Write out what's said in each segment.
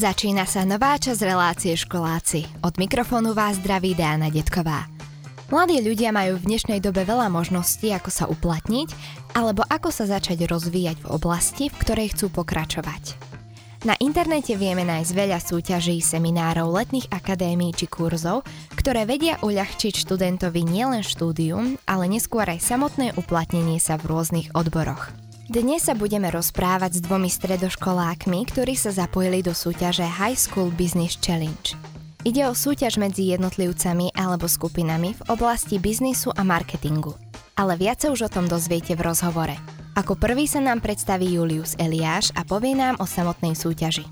Začína sa nová časť relácie školáci. Od mikrofónu vás zdraví Diana Detková. Mladí ľudia majú v dnešnej dobe veľa možností, ako sa uplatniť, alebo ako sa začať rozvíjať v oblasti, v ktorej chcú pokračovať. Na internete vieme nájsť veľa súťaží, seminárov, letných akadémií či kurzov, ktoré vedia uľahčiť študentovi nielen štúdium, ale neskôr aj samotné uplatnenie sa v rôznych odboroch. Dnes sa budeme rozprávať s dvomi stredoškolákmi, ktorí sa zapojili do súťaže High School Business Challenge. Ide o súťaž medzi jednotlivcami alebo skupinami v oblasti biznisu a marketingu. Ale viac sa už o tom dozviete v rozhovore. Ako prvý sa nám predstaví Julius Eliáš a povie nám o samotnej súťaži.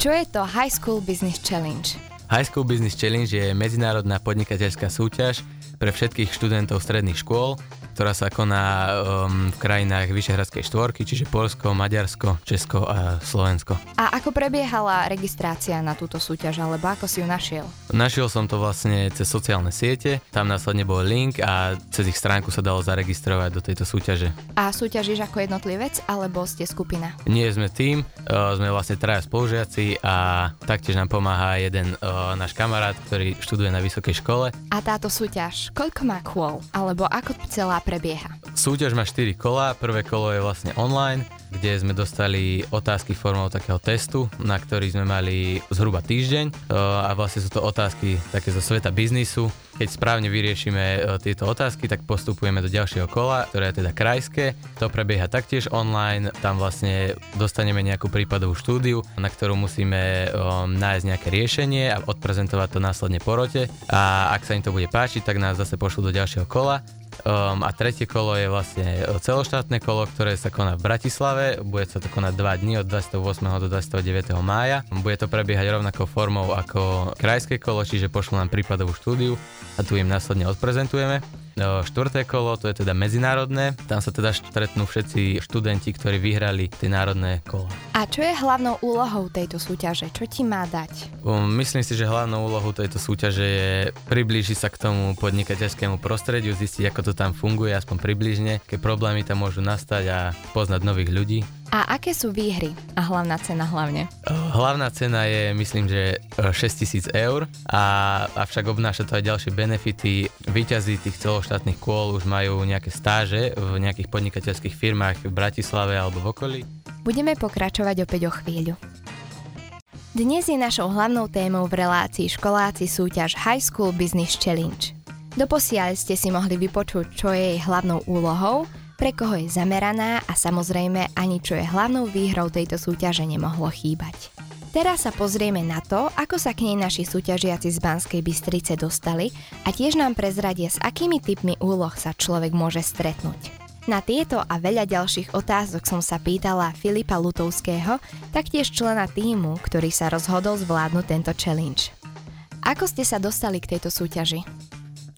Čo je to High School Business Challenge? High School Business Challenge je medzinárodná podnikateľská súťaž pre všetkých študentov stredných škôl, ktorá sa koná um, v krajinách Vyšehradskej štvorky, čiže Polsko, Maďarsko, Česko a Slovensko. A ako prebiehala registrácia na túto súťaž, alebo ako si ju našiel? Našiel som to vlastne cez sociálne siete, tam následne bol link a cez ich stránku sa dalo zaregistrovať do tejto súťaže. A súťažíš ako jednotlivec, alebo ste skupina? Nie sme tým, uh, sme vlastne traja spolužiaci a taktiež nám pomáha jeden uh, náš kamarát, ktorý študuje na vysokej škole. A táto súťaž, koľko má kôl? Alebo ako celá prebieha? Súťaž má 4 kola, prvé kolo je vlastne online, kde sme dostali otázky formou takého testu, na ktorý sme mali zhruba týždeň a vlastne sú to otázky také zo sveta biznisu. Keď správne vyriešime tieto otázky, tak postupujeme do ďalšieho kola, ktoré je teda krajské. To prebieha taktiež online, tam vlastne dostaneme nejakú prípadovú štúdiu, na ktorú musíme nájsť nejaké riešenie a odprezentovať to následne porote. A ak sa im to bude páčiť, tak nás zase pošlú do ďalšieho kola Um, a tretie kolo je vlastne celoštátne kolo, ktoré sa koná v Bratislave. Bude sa to konať 2 dní od 28. do 29. mája. Bude to prebiehať rovnakou formou ako krajské kolo, čiže pošlo nám prípadovú štúdiu a tu im následne odprezentujeme. Štvrté kolo, to je teda medzinárodné, tam sa teda stretnú všetci študenti, ktorí vyhrali tie národné kolo. A čo je hlavnou úlohou tejto súťaže? Čo ti má dať? Um, myslím si, že hlavnou úlohou tejto súťaže je priblížiť sa k tomu podnikateľskému prostrediu, zistiť, ako to tam funguje, aspoň približne, aké problémy tam môžu nastať a poznať nových ľudí. A aké sú výhry a hlavná cena hlavne? Hlavná cena je, myslím, že 6000 eur, a, avšak obnáša to aj ďalšie benefity. Výťazí tých celoštátnych kôl už majú nejaké stáže v nejakých podnikateľských firmách v Bratislave alebo v okolí. Budeme pokračovať opäť o chvíľu. Dnes je našou hlavnou témou v relácii školáci súťaž High School Business Challenge. Doposiaľ ste si mohli vypočuť, čo je jej hlavnou úlohou, pre koho je zameraná a samozrejme ani čo je hlavnou výhrou tejto súťaže nemohlo chýbať. Teraz sa pozrieme na to, ako sa k nej naši súťažiaci z Banskej Bystrice dostali a tiež nám prezradia, s akými typmi úloh sa človek môže stretnúť. Na tieto a veľa ďalších otázok som sa pýtala Filipa Lutovského, taktiež člena týmu, ktorý sa rozhodol zvládnuť tento challenge. Ako ste sa dostali k tejto súťaži?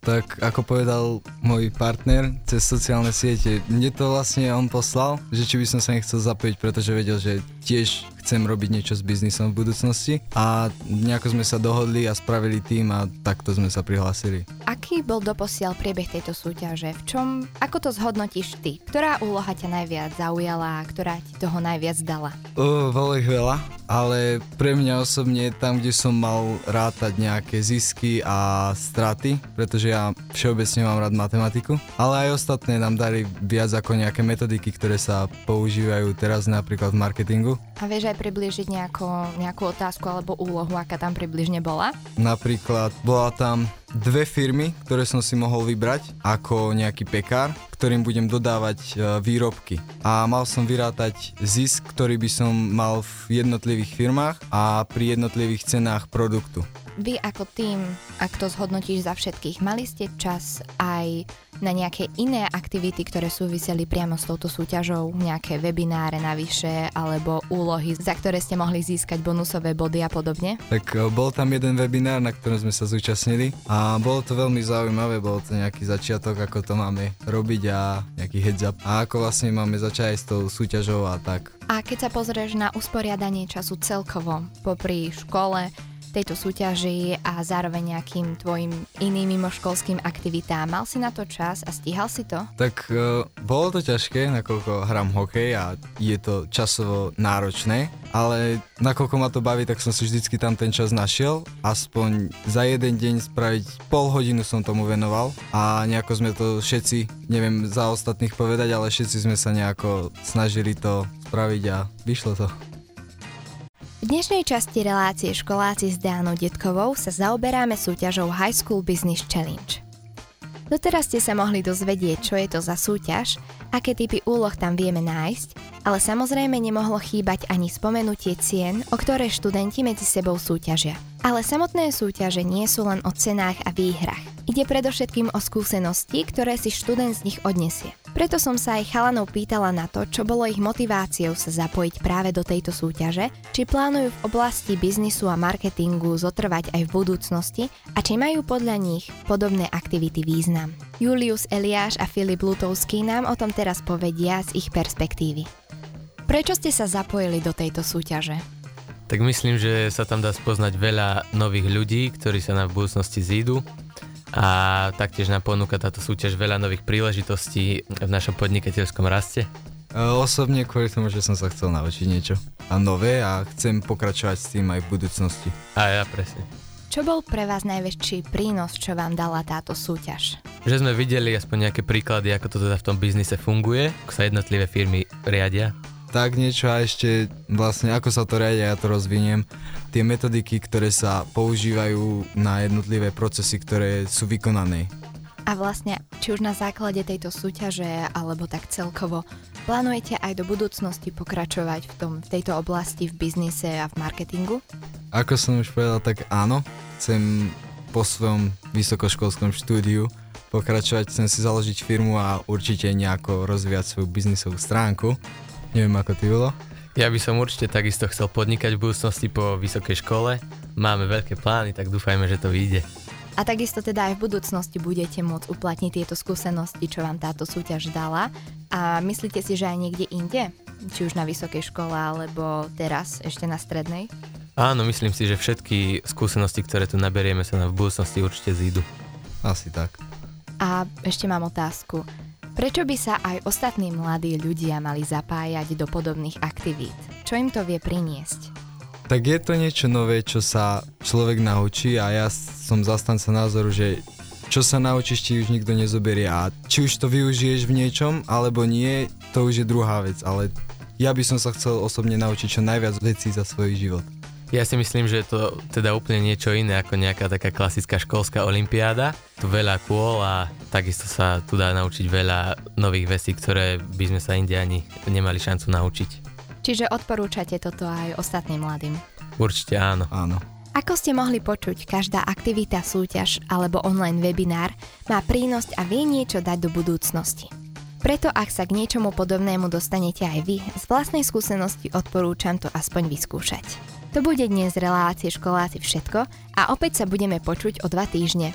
tak ako povedal môj partner cez sociálne siete, mne to vlastne on poslal, že či by som sa nechcel zapojiť, pretože vedel, že tiež chcem robiť niečo s biznisom v budúcnosti a nejako sme sa dohodli a spravili tým a takto sme sa prihlásili. Aký bol doposiaľ priebeh tejto súťaže? V čom, ako to zhodnotíš ty? Ktorá úloha ťa najviac zaujala a ktorá ti toho najviac dala? Uh, bolo ich veľa, ale pre mňa osobne tam, kde som mal rátať nejaké zisky a straty, pretože ja všeobecne mám rád matematiku, ale aj ostatné nám dali viac ako nejaké metodiky, ktoré sa používajú teraz napríklad v marketingu. A vieš aj približiť nejako, nejakú otázku alebo úlohu, aká tam približne bola? Napríklad bola tam dve firmy, ktoré som si mohol vybrať ako nejaký pekár, ktorým budem dodávať e, výrobky. A mal som vyrátať zisk, ktorý by som mal v jednotlivých firmách a pri jednotlivých cenách produktu. Vy ako tým, ak to zhodnotíš za všetkých, mali ste čas aj na nejaké iné aktivity, ktoré súviseli priamo s touto súťažou, nejaké webináre navyše alebo úlohy, za ktoré ste mohli získať bonusové body a podobne? Tak e, bol tam jeden webinár, na ktorom sme sa zúčastnili a bolo to veľmi zaujímavé, bol to nejaký začiatok, ako to máme robiť a nejaký heads up a ako vlastne máme začať s tou súťažou a tak. A keď sa pozrieš na usporiadanie času celkovo popri škole, tejto súťaži a zároveň nejakým tvojim iným mimoškolským aktivitám. Mal si na to čas a stíhal si to? Tak uh, bolo to ťažké, nakoľko hrám hokej a je to časovo náročné, ale nakoľko ma to baví, tak som si vždycky tam ten čas našiel. Aspoň za jeden deň spraviť pol hodinu som tomu venoval a nejako sme to všetci, neviem za ostatných povedať, ale všetci sme sa nejako snažili to spraviť a vyšlo to. V dnešnej časti relácie Školáci s Dánou Detkovou sa zaoberáme súťažou High School Business Challenge. Doteraz ste sa mohli dozvedieť, čo je to za súťaž, aké typy úloh tam vieme nájsť, ale samozrejme nemohlo chýbať ani spomenutie cien, o ktoré študenti medzi sebou súťažia. Ale samotné súťaže nie sú len o cenách a výhrach. Ide predovšetkým o skúsenosti, ktoré si študent z nich odnesie. Preto som sa aj chalanov pýtala na to, čo bolo ich motiváciou sa zapojiť práve do tejto súťaže, či plánujú v oblasti biznisu a marketingu zotrvať aj v budúcnosti a či majú podľa nich podobné aktivity význam. Julius Eliáš a Filip Lutovský nám o tom teraz povedia z ich perspektívy. Prečo ste sa zapojili do tejto súťaže? Tak myslím, že sa tam dá spoznať veľa nových ľudí, ktorí sa na budúcnosti zídu a taktiež nám ponúka táto súťaž veľa nových príležitostí v našom podnikateľskom raste. E, osobne kvôli tomu, že som sa chcel naučiť niečo a nové a chcem pokračovať s tým aj v budúcnosti. A ja presne. Čo bol pre vás najväčší prínos, čo vám dala táto súťaž? Že sme videli aspoň nejaké príklady, ako to teda v tom biznise funguje, ako sa jednotlivé firmy riadia tak niečo a ešte vlastne ako sa to riadia, ja to rozviniem. Tie metodiky, ktoré sa používajú na jednotlivé procesy, ktoré sú vykonané. A vlastne, či už na základe tejto súťaže, alebo tak celkovo, plánujete aj do budúcnosti pokračovať v, tom, v tejto oblasti v biznise a v marketingu? Ako som už povedal, tak áno. Chcem po svojom vysokoškolskom štúdiu pokračovať, chcem si založiť firmu a určite nejako rozvíjať svoju biznisovú stránku. Neviem, ako ty bolo. Ja by som určite takisto chcel podnikať v budúcnosti po vysokej škole. Máme veľké plány, tak dúfajme, že to vyjde. A takisto teda aj v budúcnosti budete môcť uplatniť tieto skúsenosti, čo vám táto súťaž dala. A myslíte si, že aj niekde inde? Či už na vysokej škole, alebo teraz ešte na strednej? Áno, myslím si, že všetky skúsenosti, ktoré tu naberieme, sa nám v budúcnosti určite zídu. Asi tak. A ešte mám otázku. Prečo by sa aj ostatní mladí ľudia mali zapájať do podobných aktivít? Čo im to vie priniesť? Tak je to niečo nové, čo sa človek naučí a ja som zastanca názoru, že čo sa naučíš, ti už nikto nezoberie a či už to využiješ v niečom alebo nie, to už je druhá vec, ale ja by som sa chcel osobne naučiť čo najviac vecí za svoj život. Ja si myslím, že je to teda úplne niečo iné ako nejaká taká klasická školská olimpiáda. Tu veľa kôl a takisto sa tu dá naučiť veľa nových vecí, ktoré by sme sa inde ani nemali šancu naučiť. Čiže odporúčate toto aj ostatným mladým? Určite áno. Áno. Ako ste mohli počuť, každá aktivita, súťaž alebo online webinár má prínos a vie niečo dať do budúcnosti. Preto ak sa k niečomu podobnému dostanete aj vy, z vlastnej skúsenosti odporúčam to aspoň vyskúšať. To bude dnes relácie školáci všetko a opäť sa budeme počuť o dva týždne.